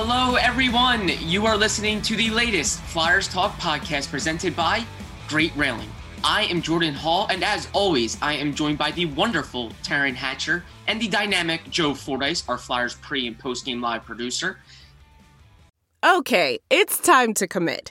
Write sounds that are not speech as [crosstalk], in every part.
Hello, everyone. You are listening to the latest Flyers Talk podcast presented by Great Railing. I am Jordan Hall, and as always, I am joined by the wonderful Taryn Hatcher and the dynamic Joe Fordyce, our Flyers pre and post game live producer. Okay, it's time to commit.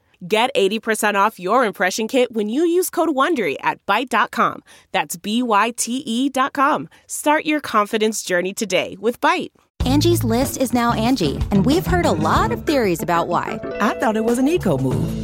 Get 80% off your impression kit when you use code WONDERY at Byte.com. That's B-Y-T-E dot com. Start your confidence journey today with Byte. Angie's list is now Angi, and we've heard a lot of theories about why. I thought it was an eco move.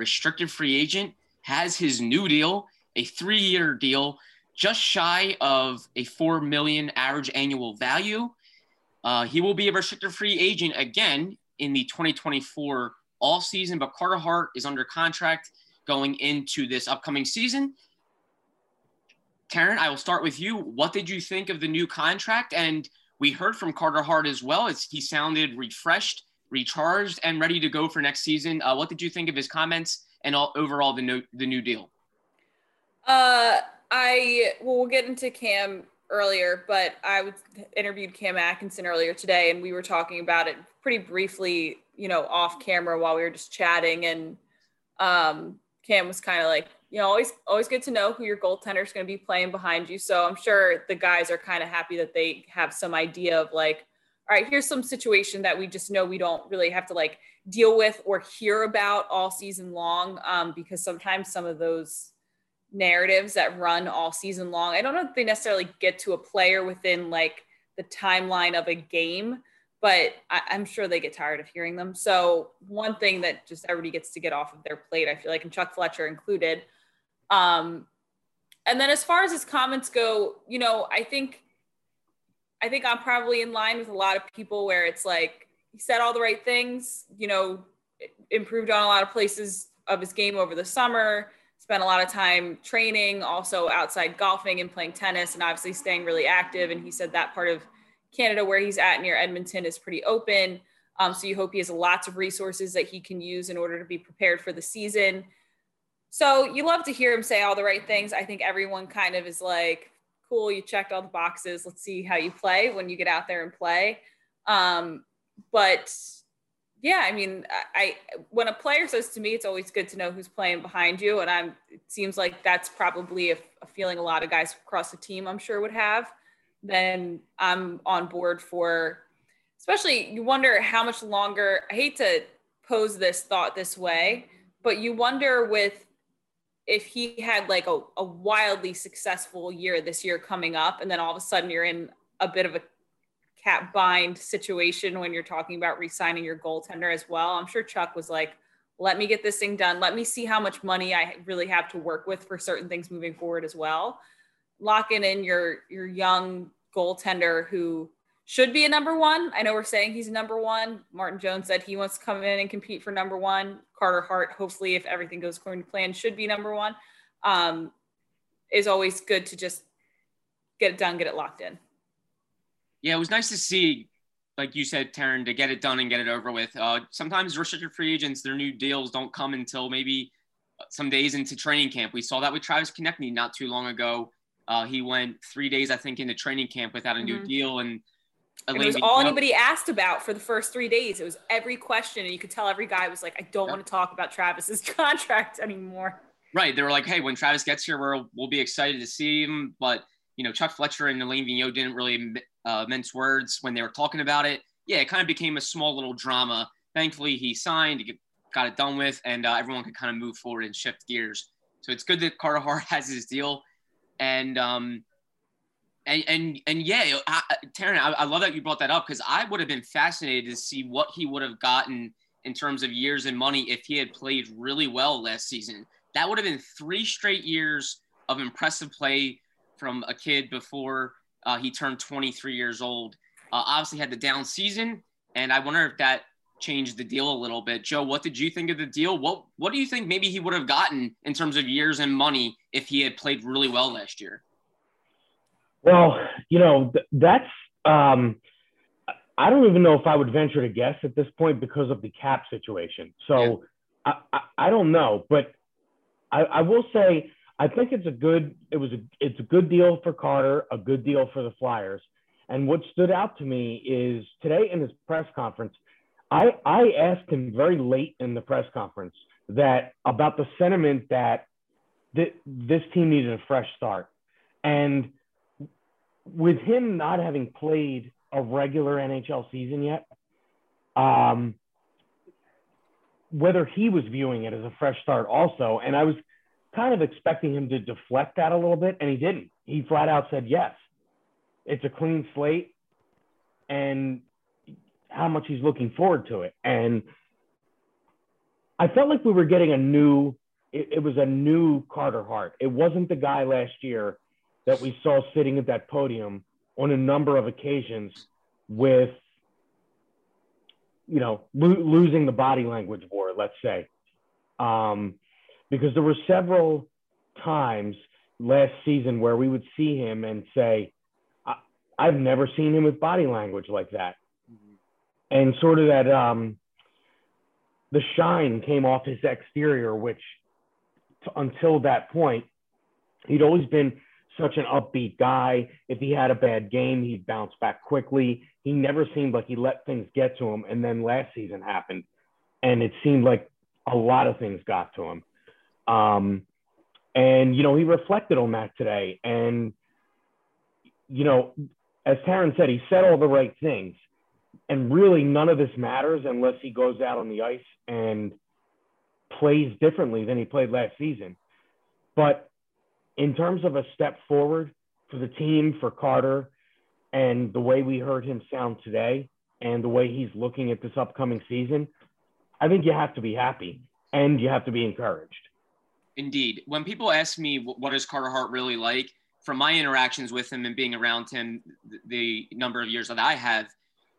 restricted free agent, has his new deal, a three-year deal, just shy of a four million average annual value. Uh, he will be a restricted free agent again in the 2024 all season, but Carter Hart is under contract going into this upcoming season. Taryn, I will start with you. What did you think of the new contract? And we heard from Carter Hart as well. He sounded refreshed, recharged, and ready to go for next season. Uh, what did you think of his comments and all, overall the new the new deal? Uh, I well, we'll get into Cam earlier, but I was, interviewed Cam Atkinson earlier today, and we were talking about it pretty briefly, you know, off camera while we were just chatting, and um, Cam was kind of like, you know, always always good to know who your goaltender is going to be playing behind you. So I'm sure the guys are kind of happy that they have some idea of like, all right, here's some situation that we just know we don't really have to like deal with or hear about all season long, um, because sometimes some of those narratives that run all season long, I don't know if they necessarily get to a player within like the timeline of a game, but I, am sure they get tired of hearing them. So one thing that just everybody gets to get off of their plate, I feel like, and Chuck Fletcher included um, and then as far as his comments go, you know, I think I think I'm probably in line with a lot of people where it's like he said all the right things, you know, improved on a lot of places of his game over the summer, spent a lot of time training, also outside golfing and playing tennis and obviously staying really active. And he said that part of Canada where he's at near Edmonton is pretty open. Um, so you hope he has lots of resources that he can use in order to be prepared for the season. So you love to hear him say all the right things. I think everyone kind of is like, cool, you checked all the boxes. Let's see how you play when you get out there and play. Um, but yeah, I mean, I, I when a player says to me, it's always good to know who's playing behind you, and I'm. It seems like that's probably a, a feeling a lot of guys across the team, I'm sure, would have. Then I'm on board for, especially you wonder how much longer. I hate to pose this thought this way, but you wonder with if he had like a, a wildly successful year this year coming up, and then all of a sudden you're in a bit of a cap bind situation when you're talking about re-signing your goaltender as well. I'm sure Chuck was like, let me get this thing done. Let me see how much money I really have to work with for certain things moving forward as well. Locking in your your young goaltender who should be a number one. I know we're saying he's a number one. Martin Jones said he wants to come in and compete for number one. Carter Hart, hopefully, if everything goes according to plan, should be number one. Um, is always good to just get it done, get it locked in. Yeah, it was nice to see, like you said, Taryn, to get it done and get it over with. Uh, sometimes restricted free agents, their new deals don't come until maybe some days into training camp. We saw that with Travis Konecny not too long ago. Uh, he went three days, I think, into training camp without a new mm-hmm. deal, and it was all anybody asked about for the first three days. It was every question, and you could tell every guy was like, "I don't yeah. want to talk about Travis's [laughs] contract anymore." Right. They were like, "Hey, when Travis gets here, we'll we'll be excited to see him." But you know, Chuck Fletcher and Alain Vigneault didn't really uh, mince words when they were talking about it. Yeah, it kind of became a small little drama. Thankfully, he signed. got it done with, and uh, everyone could kind of move forward and shift gears. So it's good that Carter Hart [laughs] has his deal, and um, and and and yeah, I, Taryn, I, I love that you brought that up because I would have been fascinated to see what he would have gotten in terms of years and money if he had played really well last season. That would have been three straight years of impressive play from a kid before uh, he turned 23 years old. Uh, obviously had the down season, and I wonder if that changed the deal a little bit. Joe, what did you think of the deal? What What do you think maybe he would have gotten in terms of years and money if he had played really well last year? Well, you know th- that's um, I don't even know if I would venture to guess at this point because of the cap situation. So yeah. I, I, I don't know, but I, I will say I think it's a good it was a it's a good deal for Carter, a good deal for the Flyers. And what stood out to me is today in his press conference, I I asked him very late in the press conference that about the sentiment that th- this team needed a fresh start. And with him not having played a regular NHL season yet, um, whether he was viewing it as a fresh start also. And I was kind of expecting him to deflect that a little bit, and he didn't. He flat out said, yes, it's a clean slate, and how much he's looking forward to it. And I felt like we were getting a new, it, it was a new Carter Hart. It wasn't the guy last year that we saw sitting at that podium on a number of occasions with, you know, lo- losing the body language war, let's say. Um, because there were several times last season where we would see him and say, I've never seen him with body language like that. Mm-hmm. And sort of that, um, the shine came off his exterior, which t- until that point, he'd always been such an upbeat guy. If he had a bad game, he'd bounce back quickly. He never seemed like he let things get to him. And then last season happened, and it seemed like a lot of things got to him. Um, and, you know, he reflected on that today. And, you know, as Taryn said, he said all the right things. And really, none of this matters unless he goes out on the ice and plays differently than he played last season. But in terms of a step forward for the team, for Carter, and the way we heard him sound today, and the way he's looking at this upcoming season, I think you have to be happy and you have to be encouraged. Indeed. When people ask me what is Carter Hart really like, from my interactions with him and being around him the number of years that I have,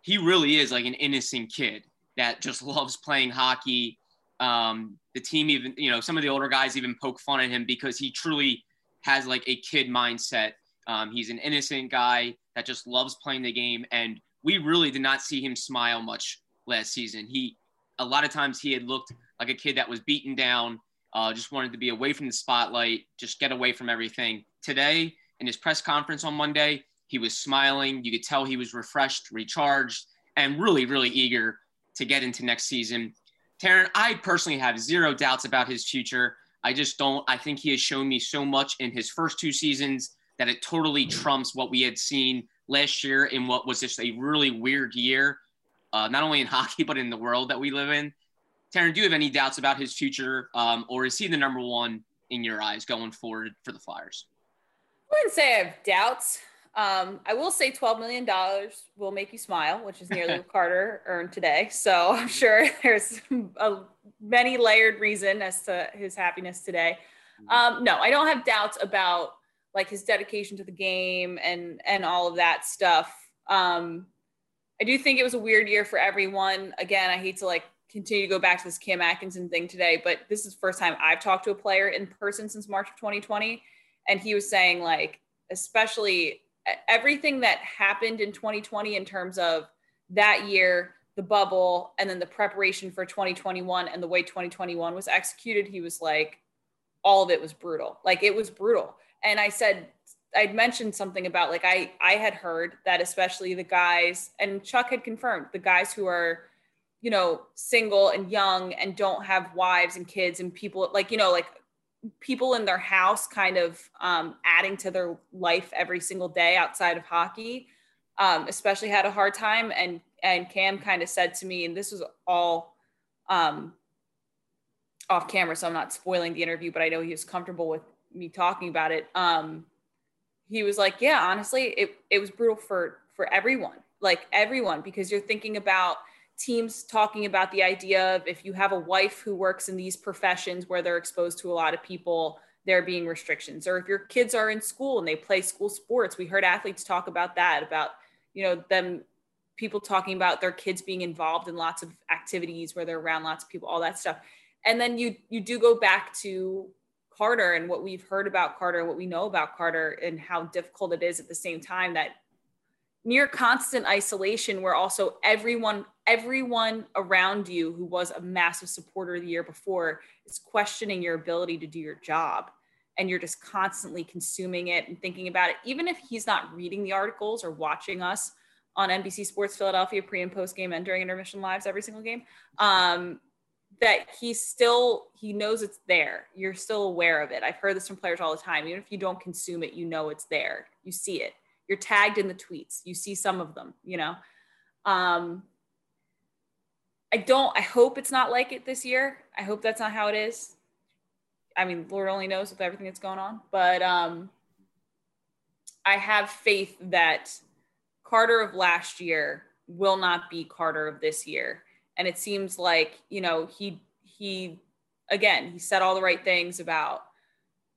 he really is like an innocent kid that just [laughs] loves playing hockey. Um, the team even, you know, some of the older guys even poke fun at him because he truly has like a kid mindset. Um, he's an innocent guy that just loves playing the game, and we really did not see him smile much last season. He, a lot of times, he had looked like a kid that was beaten down uh, just wanted to be away from the spotlight, just get away from everything. Today, in his press conference on Monday, he was smiling. You could tell he was refreshed, recharged, and really, really eager to get into next season. Taryn, I personally have zero doubts about his future. I just don't. I think he has shown me so much in his first two seasons that it totally trumps what we had seen last year in what was just a really weird year, uh, not only in [laughs] hockey, but in the world that we live in. Taryn, do you have any doubts about his future, um, or is he the number one in your eyes going forward for the Flyers? I wouldn't say I have doubts. Um, I will say $12 million will make you smile, which is nearly [laughs] what Carter earned today. So I'm sure [laughs] there's a many layered reason as to his happiness today. Mm-hmm. Um, no, I don't have doubts about like his dedication to the game and and all of that stuff. Um, I do think it was a weird year for everyone. Again, I hate to like continue to go back to this Cam Atkinson thing today, but this is the first time I've talked to a player in person since March of 2020. And he was saying, like, especially everything that happened in 2020 in terms of that year, the bubble, and then the preparation for 2021 and the way 2021 was executed, he was like, all of it was brutal. Like, it was brutal. And I said, I'd mentioned something about like I I had heard that especially the guys and Chuck had confirmed the guys who are you know, single and young and don't have wives and kids and people like, you know, like people in their house kind of um, adding to their life every single day outside of hockey, um, especially had a hard time. And, and Cam kind of said to me, and this was all um, off camera, so I'm not spoiling the interview, but I know he was comfortable with me talking about it. Um, he was like, "Yeah, honestly, it it was brutal for for everyone, like everyone, because you're thinking about." Teams talking about the idea of if you have a wife who works in these professions where they're exposed to a lot of people there being restrictions or if your kids are in school and they play school sports we heard athletes talk about that about you know them people talking about their kids being involved in lots of activities where they're around lots of people all that stuff. And then you you do go back to carter and what we've heard about carter and what we know about carter and how difficult it is at the same time that near constant isolation where also everyone everyone around you who was a massive supporter the year before is questioning your ability to do your job. And you're just constantly consuming it and thinking about it. Even if he's not reading the articles or watching us on NBC Sports Philadelphia pre and post game and during intermission lives every single game um, that he still he knows it's there. You're still aware of it. I've heard this from players all the time. Even if you don't consume it you know it's there. You see it you're tagged in the tweets. You see some of them you know? Um i don't i hope it's not like it this year. I hope that's not how it is. I mean lord only knows with everything that's going on but um i have faith that carter of last year will not be carter of this year. And it seems like you know he he again he said all the right things about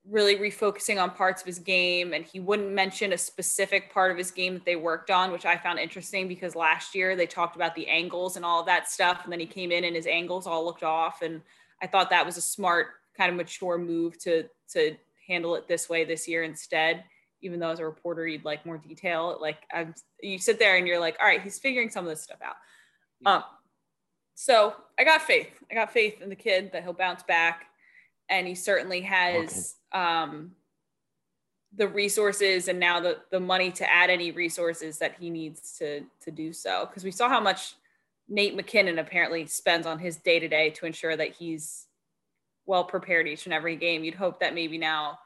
really refocusing on parts of his game and he wouldn't mention a specific part of his game that they worked on which i found interesting because last year they talked about the angles and all of that stuff and then he came in and his angles all looked off and i thought that was a smart kind of mature move to to handle it this way this year instead even though as a reporter you'd like more detail like i'm you sit there and you're like all right he's figuring some of this stuff out. Um so i got faith. I got faith in the kid that he'll bounce back and he certainly has um, the resources and now the the money to add any resources that he needs to to do so because we saw how much Nate MacKinnon apparently spends on his day to day to ensure that he's well prepared each and every game. You'd hope that maybe now,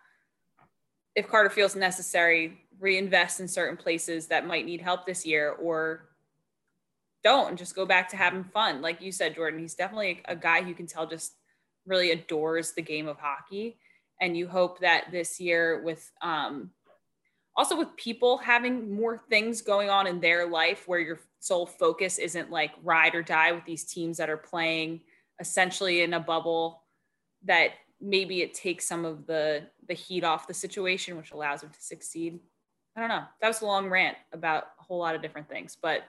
if Carter feels necessary, reinvest in certain places that might need help this year or don't just go back to having fun. Like you said, Jordan, he's definitely a guy who can tell just really adores the game of hockey. And you hope that this year with um, also with people having more things going on in their life where your sole focus isn't like ride or die with these teams that are playing essentially in a bubble that maybe it takes some of the the heat off the situation which allows them to succeed. I don't know. That was a long rant about a whole lot of different things but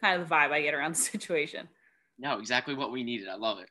kind of the vibe i get around the [laughs] situation. No exactly what we needed. I love it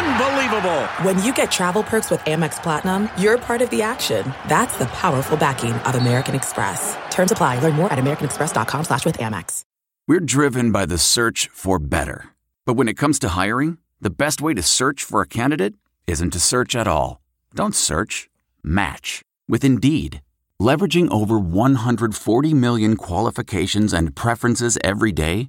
Unbelievable! When you get travel perks with Amex Platinum, you're part of the action. That's the powerful backing of American Express. Terms apply. Learn more at americanexpress.com slash with Amex. We're driven by the search for better. But when it comes to hiring, the best way to search for a candidate isn't to search at all. Don't search. Match. With Indeed. Leveraging over 140 million qualifications and preferences every day,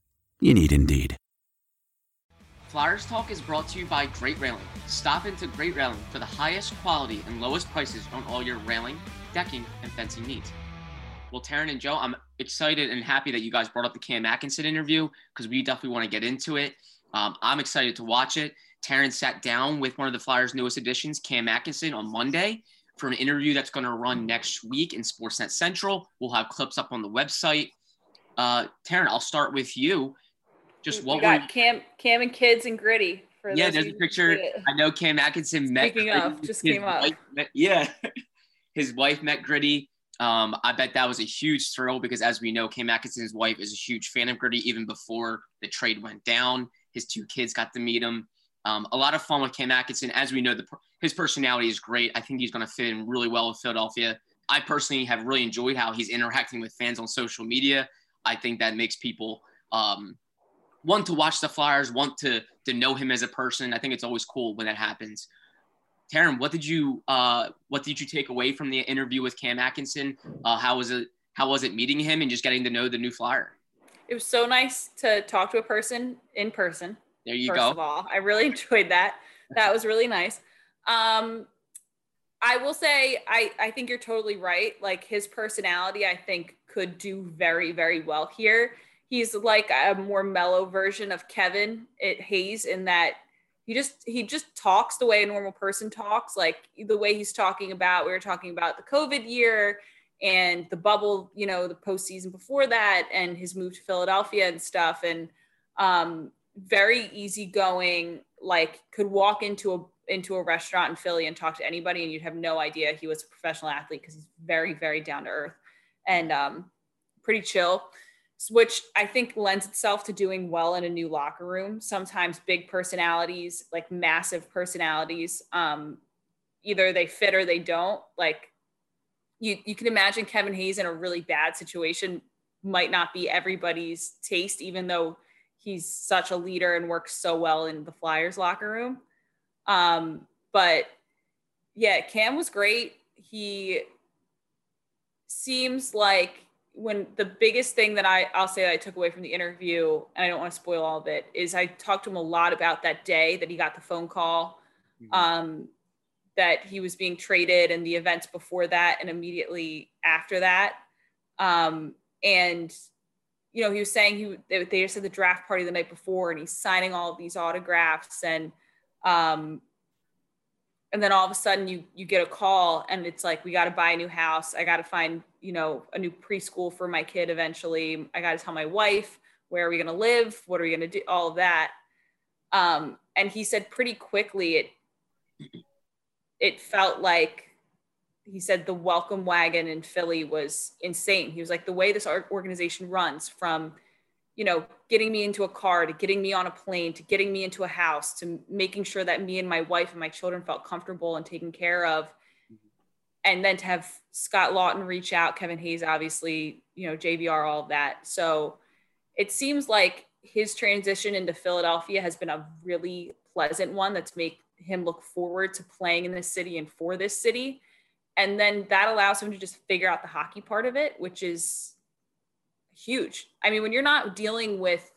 You need Indeed. Flyers Talk is brought to you by Great Railing. Stop into Great Railing for the highest quality and lowest prices on all your railing, decking, and fencing needs. Well, Taryn and Joe, I'm excited and happy that you guys brought up the Cam Atkinson interview because we definitely want to get into it. Um, I'm excited to watch it. Taryn sat down with one of the Flyers' newest additions, Cam Atkinson, on Monday for an interview that's going to run next week in Sportsnet Central. We'll have clips up on the website. Uh, Taryn, I'll start with you. Just we what got were Cam, Cam and kids and gritty. For yeah, there's a picture. I know Cam Atkinson met. Speaking of, just came up. met- yeah, [laughs] his wife met Gritty. Um, I bet that was a huge thrill because, as we know, Cam Atkinson's wife is a huge fan of Gritty even before the trade went down. His two kids got to meet him. Um, a lot of fun with Cam Atkinson. As we know, the, his personality is great. I think he's going to fit in really well with Philadelphia. I personally have really enjoyed how he's interacting with fans on social media. I think that makes people um, want to watch the Flyers, want to to know him as a person. I think it's always cool when that happens. Taryn, what did you uh, what did you take away from the interview with Cam Atkinson? Uh, how was it? How was it meeting him and just getting to know the new Flyer? It was so nice to talk to a person in person. There you first go. First of all, I really [laughs] enjoyed that. That was really nice. Um, I will say, I I think you're totally right. Like his personality, I think could do very very well here. He's like a more mellow version of Kevin it Hayes in that he just he just talks the way a normal person talks like the way he's talking about we were talking about the covid year and the bubble you know the postseason before that and his move to philadelphia and stuff and um very easygoing like could walk into a into a restaurant in philly and talk to anybody and you'd have no idea he was a professional athlete because he's very very down to earth and um pretty chill which I think lends itself to doing well in a new locker room. Sometimes big personalities, like massive personalities, um, either they fit or they don't. Like you, you can imagine Kevin Hayes in a really bad situation might not be everybody's taste, even though he's such a leader and works so well in the Flyers locker room. Um, but yeah, Cam was great. He seems like when the biggest thing that I, I'll say that I took away from the interview, and I don't want to spoil all of it, is I talked to him a lot about that day that he got the phone call, mm-hmm. um, that he was being traded, and the events before that, and immediately after that. Um, and you know, he was saying he they, they just had the draft party the night before, and he's signing all of these autographs, and um, and then all of a sudden you you get a call and it's like we got to buy a new house. I got to find you know a new preschool for my kid eventually. I got to tell my wife where are we going to live? What are we going to do? All of that. Um, and he said pretty quickly it it felt like he said the welcome wagon in philly was insane. He was like the way this organization runs from you know, getting me into a car to getting me on a plane to getting me into a house to making sure that me and my wife and my children felt comfortable and taken care of. Mm-hmm. And then to have Scott Laughton reach out, Kevin Hayes, obviously, you know, JVR, all of that. So it seems like his transition into Philadelphia has been a really pleasant one that's made him look forward to playing in this city and for this city. And then that allows him to just figure out the hockey part of it, which is huge. I mean, when you're not dealing with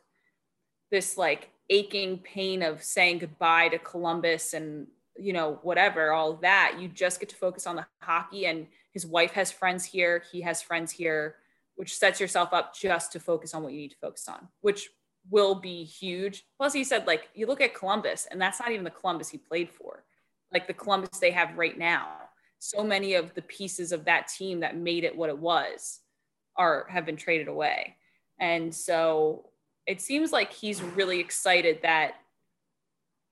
this like aching pain of saying goodbye to Columbus and you know whatever all that you just get to focus on the hockey and his wife has friends here he has friends here which sets yourself up just to focus on what you need to focus on which will be huge. Plus he said like you look at columbus and that's not even the columbus he played for like the columbus they have right now. So many of the pieces of that team that made it what it was are have been traded away. And so it seems like he's really excited that,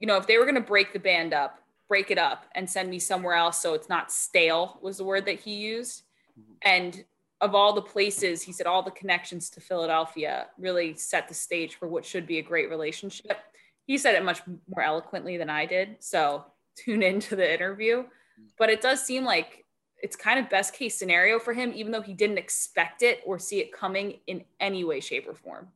you know, if they were going to break the band up, break it up and send me somewhere else so it's not stale, was the word that he used. Mm-hmm. And of all the places, he said all the connections to Philadelphia really set the stage for what should be a great relationship. He said it much more eloquently than I did. So tune into the interview. Mm. But it does seem like it's kind of best case scenario for him, even though he didn't expect it or see it coming in any way, shape, or form.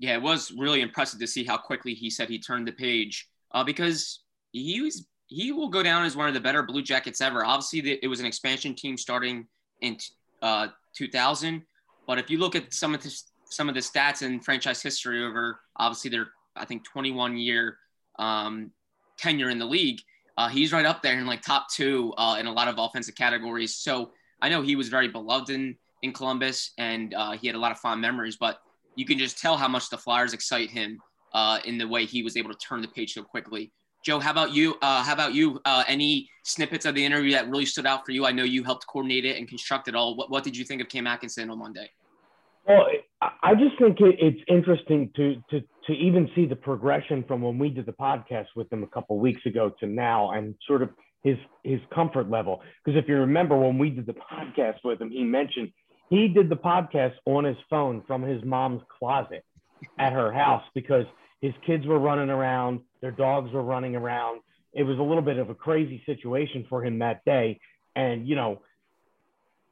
Yeah, it was really impressive to see how quickly he said he turned the page uh, because he was he will go down as one of the better Blue Jackets ever. Obviously, the, it was an expansion team starting in uh, 2000, but if you look at some of the some of the stats in franchise history over obviously their I think 21 year um, tenure in the league, uh, he's right up there in like top two uh, in a lot of offensive categories. So I know he was very beloved in in Columbus, and uh, he had a lot of fond memories. But you can just tell how much the Flyers excite him uh, in the way he was able to turn the page so quickly. Joe, how about you? Uh, how about you? Uh, any snippets of the interview that really stood out for you? I know you helped coordinate it and construct it all. What, what did you think of Cam Atkinson on Monday? Well, I just think it, it's interesting to, to to even see the progression from when we did the podcast with him a couple weeks ago to now, and sort of his his comfort level. Because if you remember when we did the podcast with him, he mentioned he did the podcast on his phone from his mom's closet at her house because his kids were running around, their dogs were running around. It was a little bit of a crazy situation for him that day. And, you know,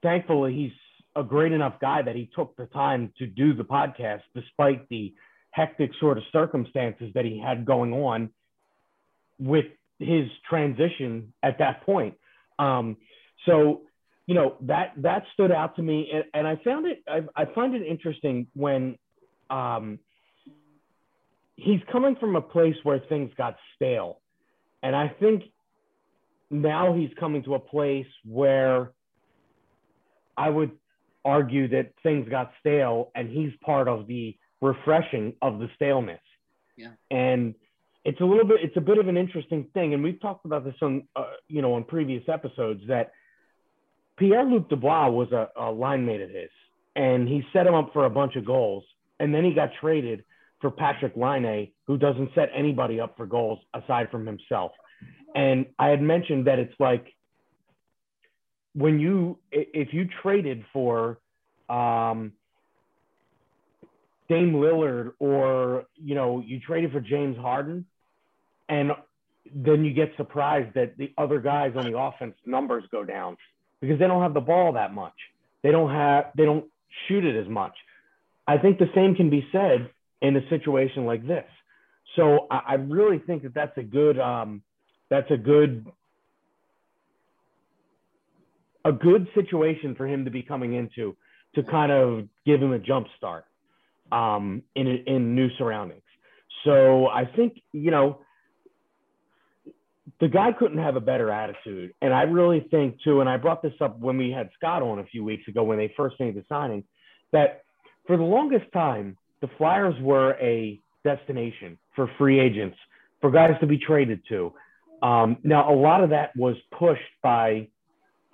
thankfully he's a great enough guy that he took the time to do the podcast despite the hectic sort of circumstances that he had going on with his transition at that point. Um, so, you know, that that stood out to me, and, and I found it. I, I find it interesting when um, he's coming from a place where things got stale, and I think now he's coming to a place where I would argue that things got stale, and he's part of the refreshing of the staleness. Yeah. And it's a little bit it's a bit of an interesting thing and we've talked about this on uh, you know on previous episodes that Pierre-Luc Dubois was a, a line mate of his and he set him up for a bunch of goals and then he got traded for Patrik Laine, who doesn't set anybody up for goals aside from himself and I had mentioned that it's like when you if you traded for um, Dame Lillard or you know you traded for James Harden and then you get surprised that the other guys on the offense numbers go down because they don't have the ball that much. They don't have they don't shoot it as much. I think the same can be said in a situation like this. So I, I really think that that's a good um, that's a good a good situation for him to be coming into to kind of give him a jump start um, in in new surroundings. So I think you know the guy couldn't have a better attitude. And I really think too, and I brought this up when we had Scott on a few weeks ago when they first made the signing, that for the longest time, the Flyers were a destination for free agents, for guys to be traded to. Um, now, a lot of that was pushed by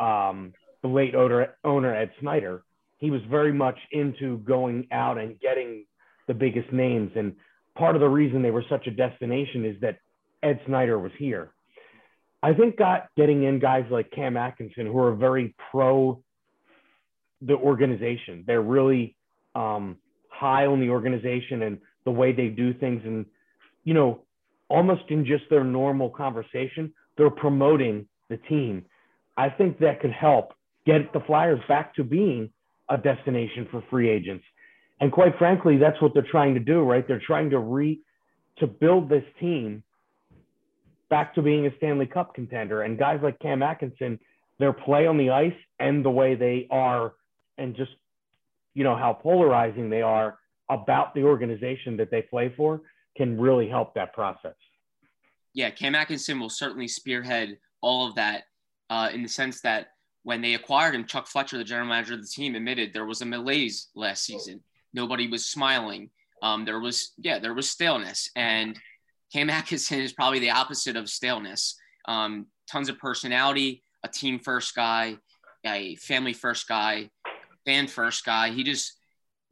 um, the late owner, owner Ed Snider. He was very much into going out and getting the biggest names. And part of the reason they were such a destination is that Ed Snider was here. I think got getting in guys like Cam Atkinson who are very pro the organization. They're really um, high on the organization and the way they do things, and you know, almost in just their normal conversation, they're promoting the team. I think that could help get the Flyers back to being a destination for free agents. And quite frankly, that's what they're trying to do, right? They're trying to re to build this team back to being a Stanley Cup contender. And guys like Cam Atkinson, their play on the ice and the way they are, and just, you know, how polarizing they are about the organization that they play for can really help that process. Yeah, Cam Atkinson will certainly spearhead all of that uh, in the sense that when they acquired him, Chuck Fletcher, the general manager of the team, admitted there was a malaise last season. Nobody was smiling. Um, there was, yeah, there was staleness. And Cam [laughs] Atkinson is probably the opposite of staleness. Um, tons of personality, a team first guy, a family first guy, fan first guy. He just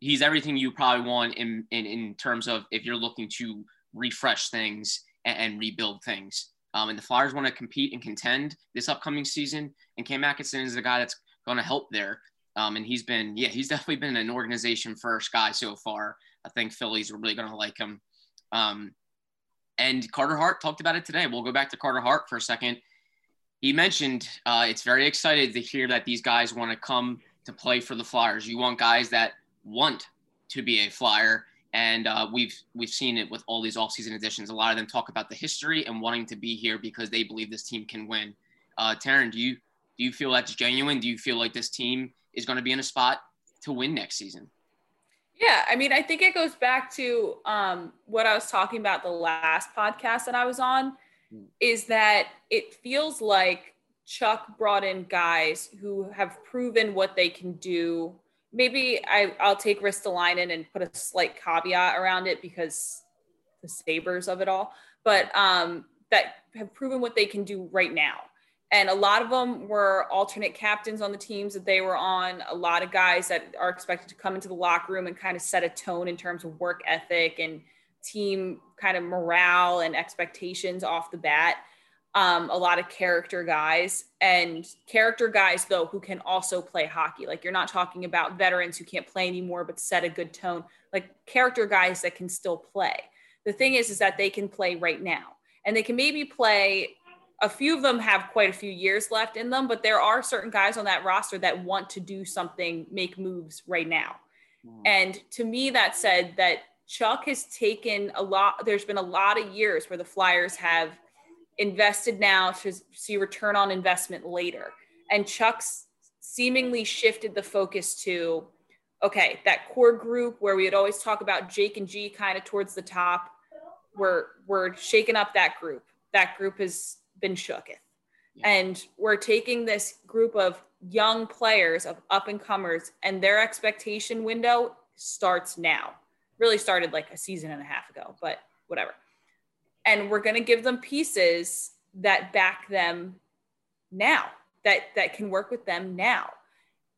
he's everything you probably want in in, in terms of if you're looking to refresh things and, and rebuild things. Um, and the Flyers want to compete and contend this upcoming season. And Cam Atkinson is the guy that's going to help there. Um, and he's been, yeah, he's [laughs] definitely been an organization first guy so far. I think Phillies are really going to like him. Um, and Carter Hart talked about it today. We'll go back to Carter Hart for a second. He mentioned uh, it's very excited to hear that these guys want to come to play for the Flyers. You want guys that want to be a Flyer, and uh, we've we've seen it with all these offseason additions. A lot of them talk about the history and wanting to be here because they believe this team can win. Uh, Taryn, do you do you feel that's genuine? Do you feel like this team is going to be in a spot to win next season? Yeah, I mean, I think it goes back to um, what I was talking about the last podcast that I was on, is that it feels like Chuck brought in guys who have proven what they can do. Maybe I, I'll take Ristolainen and put a slight caveat around it because the Sabres of it all, but um, that have proven what they can do right now. And a lot of them were alternate captains on the teams that they were on a lot of guys that are expected to come into the locker room and kind of set a tone in terms of work ethic and team kind of morale and expectations off the bat um, a lot of character guys and character guys though who can also play hockey. Like you're not talking about veterans who can't play anymore but set a good tone. Like character guys that can still play. The thing is is that they can play right now. And they can maybe play a few of them have quite a few years left in them but there are certain guys on that roster that want to do something make moves right now. Mm. and to me that said that chuck has taken a lot there's been a lot of years where the flyers have invested now to see return on investment later. And Chuck's seemingly shifted the focus to okay, that core group where we would always talk about Jake and G kind of towards the top. We're we're shaking up that group. That group has been shooketh. And we're taking this group of young players, of up and comers, and their expectation window starts now. Really started like a season and a half ago, but whatever and we're going to give them pieces that back them now that that can work with them now.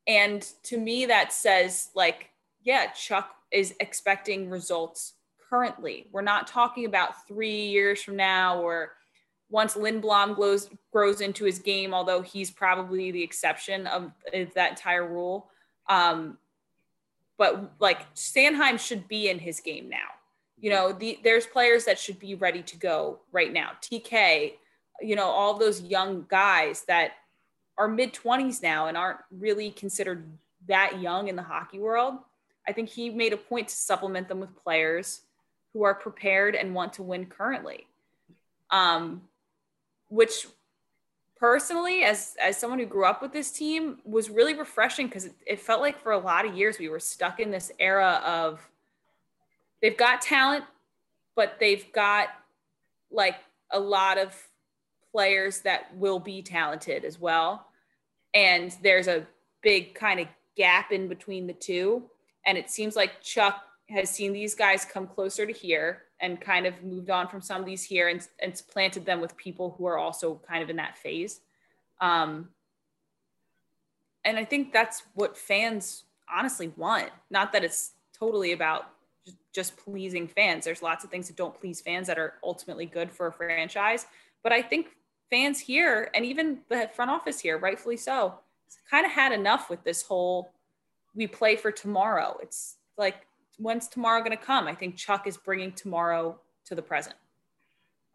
And to me that says like yeah chuck is expecting results currently. We're not talking about three years from now or once lindblom grows grows into his game although he's probably the exception of, that entire rule. Um, but like Sanheim should be in his game now you know, the, there's players that should be ready to go right now. TK, you know, all those young guys that are mid 20s now and aren't really considered that young in the hockey world. I think he made a point to supplement them with players who are prepared and want to win currently. Um, which personally, as as someone who grew up with this team, was really refreshing because it, it felt like for a lot of years we were stuck in this era of they've got talent, but they've got like a lot of players that will be talented as well. And there's a big kind of gap in between the two. And it seems like Chuck has seen these guys come closer to here and kind of moved on from some of these here and, and planted them with people who are also kind of in that phase. Um, and I think that's what fans honestly want. Not that it's totally about just pleasing fans. There's lots of things that don't please fans that are ultimately good for a franchise. But I think fans here and even the front office here, rightfully so, kind of had enough with this whole we play for tomorrow. It's like, when's tomorrow going to come? I think Chuck is bringing tomorrow to the present.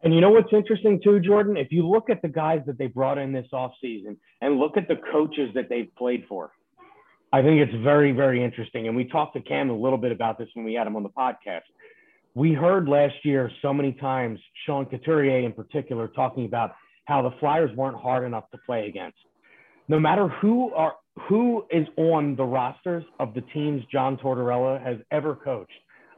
And you know what's interesting too, Jordan? If you look at the guys that they brought in this offseason and look at the coaches that they've played for, I think it's very, very interesting. And we talked to Cam a little bit about this when we had him on the podcast. We heard last year so many times Sean Couturier in particular talking about how the Flyers weren't hard enough to play against. No matter who are who is on the rosters of the teams John Tortorella has ever coached,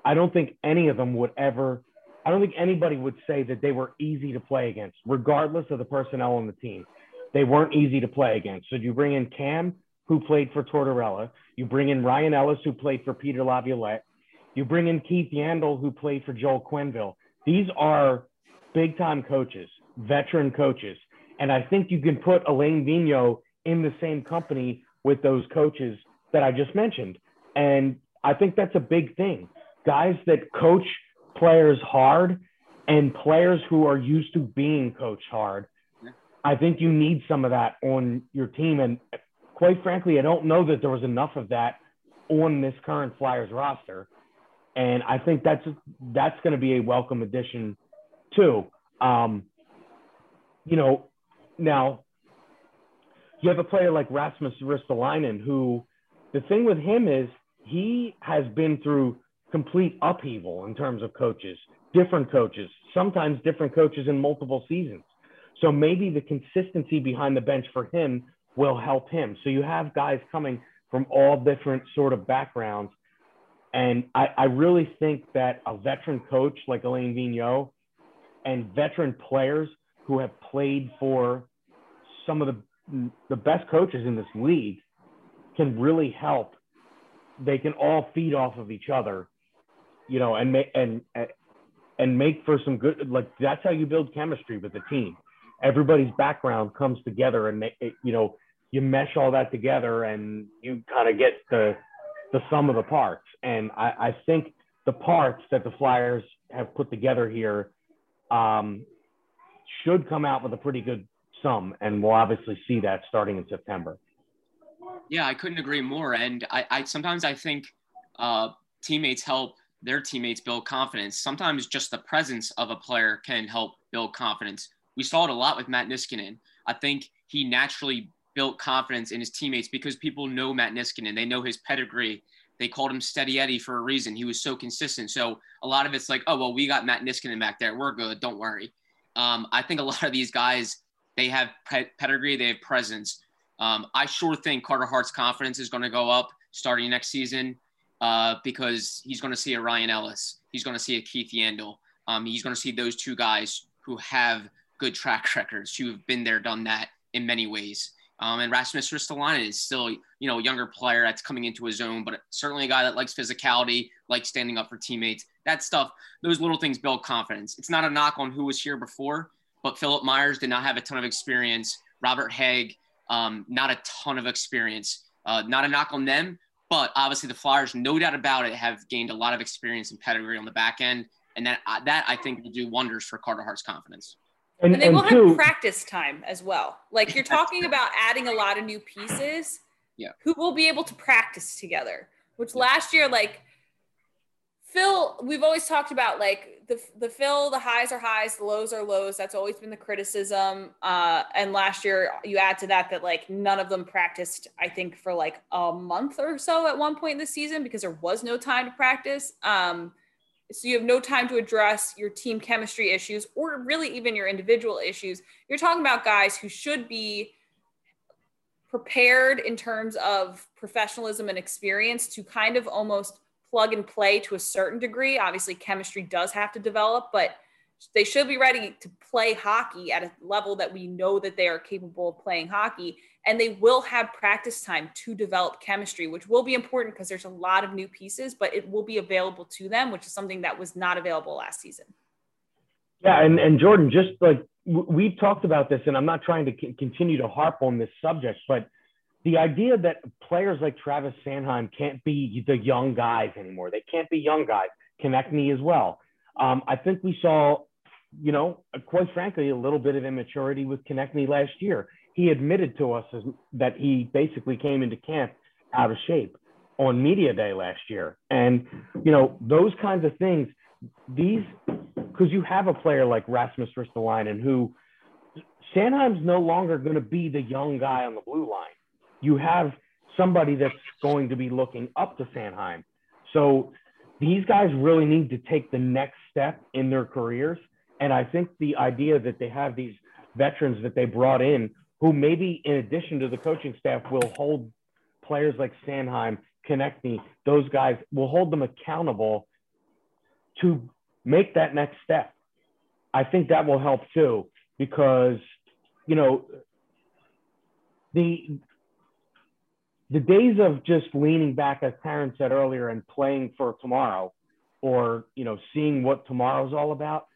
I don't think any of them would ever I don't think anybody would say that they were easy to play against, regardless of the personnel on the team. They weren't easy to play against. So you bring in Cam, who played for Tortorella. You bring in Ryan Ellis, who played for Peter Laviolette. You bring in Keith Yandle, who played for Joel Quenneville. These are big time coaches, veteran coaches. And I think you can put Alain Vigneault in the same company with those coaches that I just mentioned. And I think that's a big thing. Guys that coach players hard and players who are used to being coached hard. I think you need some of that on your team. And quite frankly, I don't know that there was enough of that on this current Flyers roster. And I think that's that's going to be a welcome addition too. Um, you know, now you have a player like Rasmus Ristolainen, who the thing with him is he has been through complete upheaval in terms of coaches, different coaches, sometimes different coaches in multiple seasons. So maybe the consistency behind the bench for him will help him. So you have guys coming from all different sort of backgrounds. And I, I really think that a veteran coach like Alain Vigneault and veteran players who have played for some of the, the best coaches in this league can really help. They can all feed off of each other, you know, and make and and make for some good. Like that's how you build chemistry with a team. Everybody's background comes together, and they, you know, you mesh all that together and you kind of get the the sum of the parts. And I, I think the parts that the Flyers have put together here, um, should come out with a pretty good sum, and we'll obviously see that starting in September. Yeah, I couldn't agree more. And I, I sometimes I think uh, teammates help their teammates build confidence. Sometimes just the presence of a player can help build confidence. We saw it a lot with Matt Niskanen. I think he naturally built confidence in his teammates because people know Matt Niskanen. They know his pedigree. They called him Steady Eddie for a reason. He was so consistent. So a lot of it's like, oh, well, we got Matt Niskanen back there. We're good. Don't worry. Um, I think a lot of these guys, they have pedigree, they have presence. Um, I sure think Carter Hart's confidence is going to go up starting next season uh, because he's going to see a Ryan Ellis. He's going to see a Keith Yandle. Um, he's going to see those two guys who have good track [laughs] records, who have been there, done that in many ways. Um, and Rasmus Ristolainen is still, you know, a younger player that's coming into his own, but certainly a guy that likes physicality, likes standing up for teammates. That stuff, those little things build confidence. It's not a knock on who was here before, but Philippe Myers did not have a ton of experience. Robert Hägg, um, not a ton of experience. Uh, not a knock on them, but obviously the Flyers, no doubt about it, have gained a lot of experience and pedigree on the back end, and that that I think will do wonders for Carter Hart's confidence. And, and they and will two, have practice time as well. Like you're talking about adding a lot of new pieces. Yeah. Who will be able to practice together? Which yeah. last year, like Phil, we've always talked about like the the Phil, the highs are highs, the lows are lows. That's always been the criticism. Uh, and last year, you add to that that like none of them practiced. I think for like a month or so at one point in the season because there was no time to practice. Um, so you have no time to address your team chemistry issues or really even your individual issues. You're talking about guys who should be prepared in terms of professionalism and experience to kind of almost plug and play to a certain degree. Obviously, chemistry does have to develop, but they should be ready to play hockey at a level that we know that they are capable of playing hockey. And they will have practice time to develop chemistry, which will be important because there's a lot of new pieces, but it will be available to them, which is something that was not available last season. Yeah. And, and Jordan, just like we've talked about this, and I'm not trying to c- continue to harp on this subject, but the idea that players like Travis Sanheim can't be the young guys anymore. They can't be young guys. Konecny as well. Um, I think we saw, you know, quite frankly, a little bit of immaturity with Konecny last year. He admitted to us as, that he basically came into camp out of shape on media day last year. And, you know, those kinds of things, these, because you have a player like Rasmus Ristolainen who Sanheim's no longer going to be the young guy on the blue line you have somebody that's going to be looking up to Sanheim. So these guys really need to take the next step in their careers. And I think the idea that they have these veterans that they brought in who maybe in addition to the coaching staff will hold players like Sanheim, Konecny, those guys will hold them accountable to make that next step. I think that will help too because you know the the days of just leaning back, as Taryn said earlier, and playing for tomorrow, or you know, seeing what tomorrow's all about,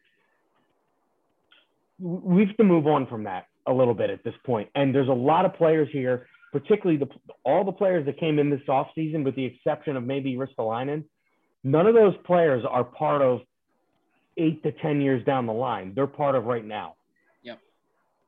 we have to move on from that a little bit at this point. And there's a lot of players here, particularly the all the players that came in this offseason, with the exception of maybe Ristolainen. None of those players are part of eight to ten years down the line. They're part of right now. Yep.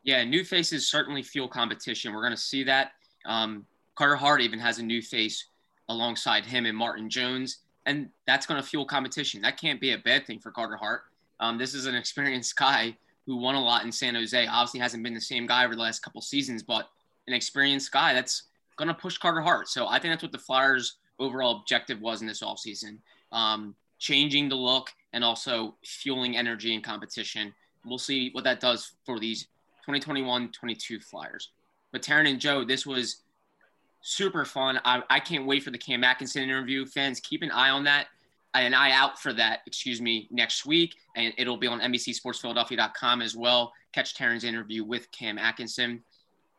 Yeah, new faces certainly fuel competition. We're going to see that. Um, Carter Hart even has a new face alongside him and Martin Jones, and that's going to fuel competition. That can't be a bad thing for Carter Hart. Um, this is an experienced guy who won a lot in San Jose. Obviously, hasn't been the same guy over the last couple seasons, but an experienced guy that's going to push Carter Hart. So I think that's what the Flyers' overall objective was in this offseason um, changing the look and also fueling energy and competition. We'll see what that does for these 2021 22 Flyers. But Taryn and Joe, this was super fun. I, I can't wait for the Cam Atkinson interview. Fans, keep an eye on that, an eye out for that, excuse me, next week. And it'll be on NBCSportsPhiladelphia.com as well. Catch Taryn's interview with Cam Atkinson.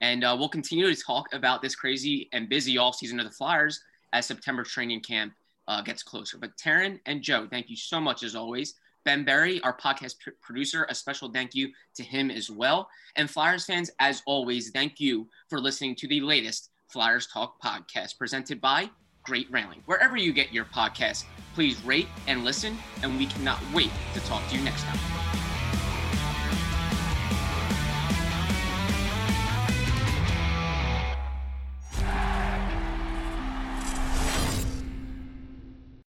And uh, we'll continue to talk about this crazy and busy off season of the Flyers as September training camp uh, gets closer. But Taryn and Joe, thank you so much as always. Ben Berry, our podcast pr- producer, a special thank you to him as well. And Flyers fans, as always, thank you for listening to the latest Flyers Talk podcast presented by Great Railing. Wherever you get your podcasts, please rate and listen, and we cannot wait to talk to you next time.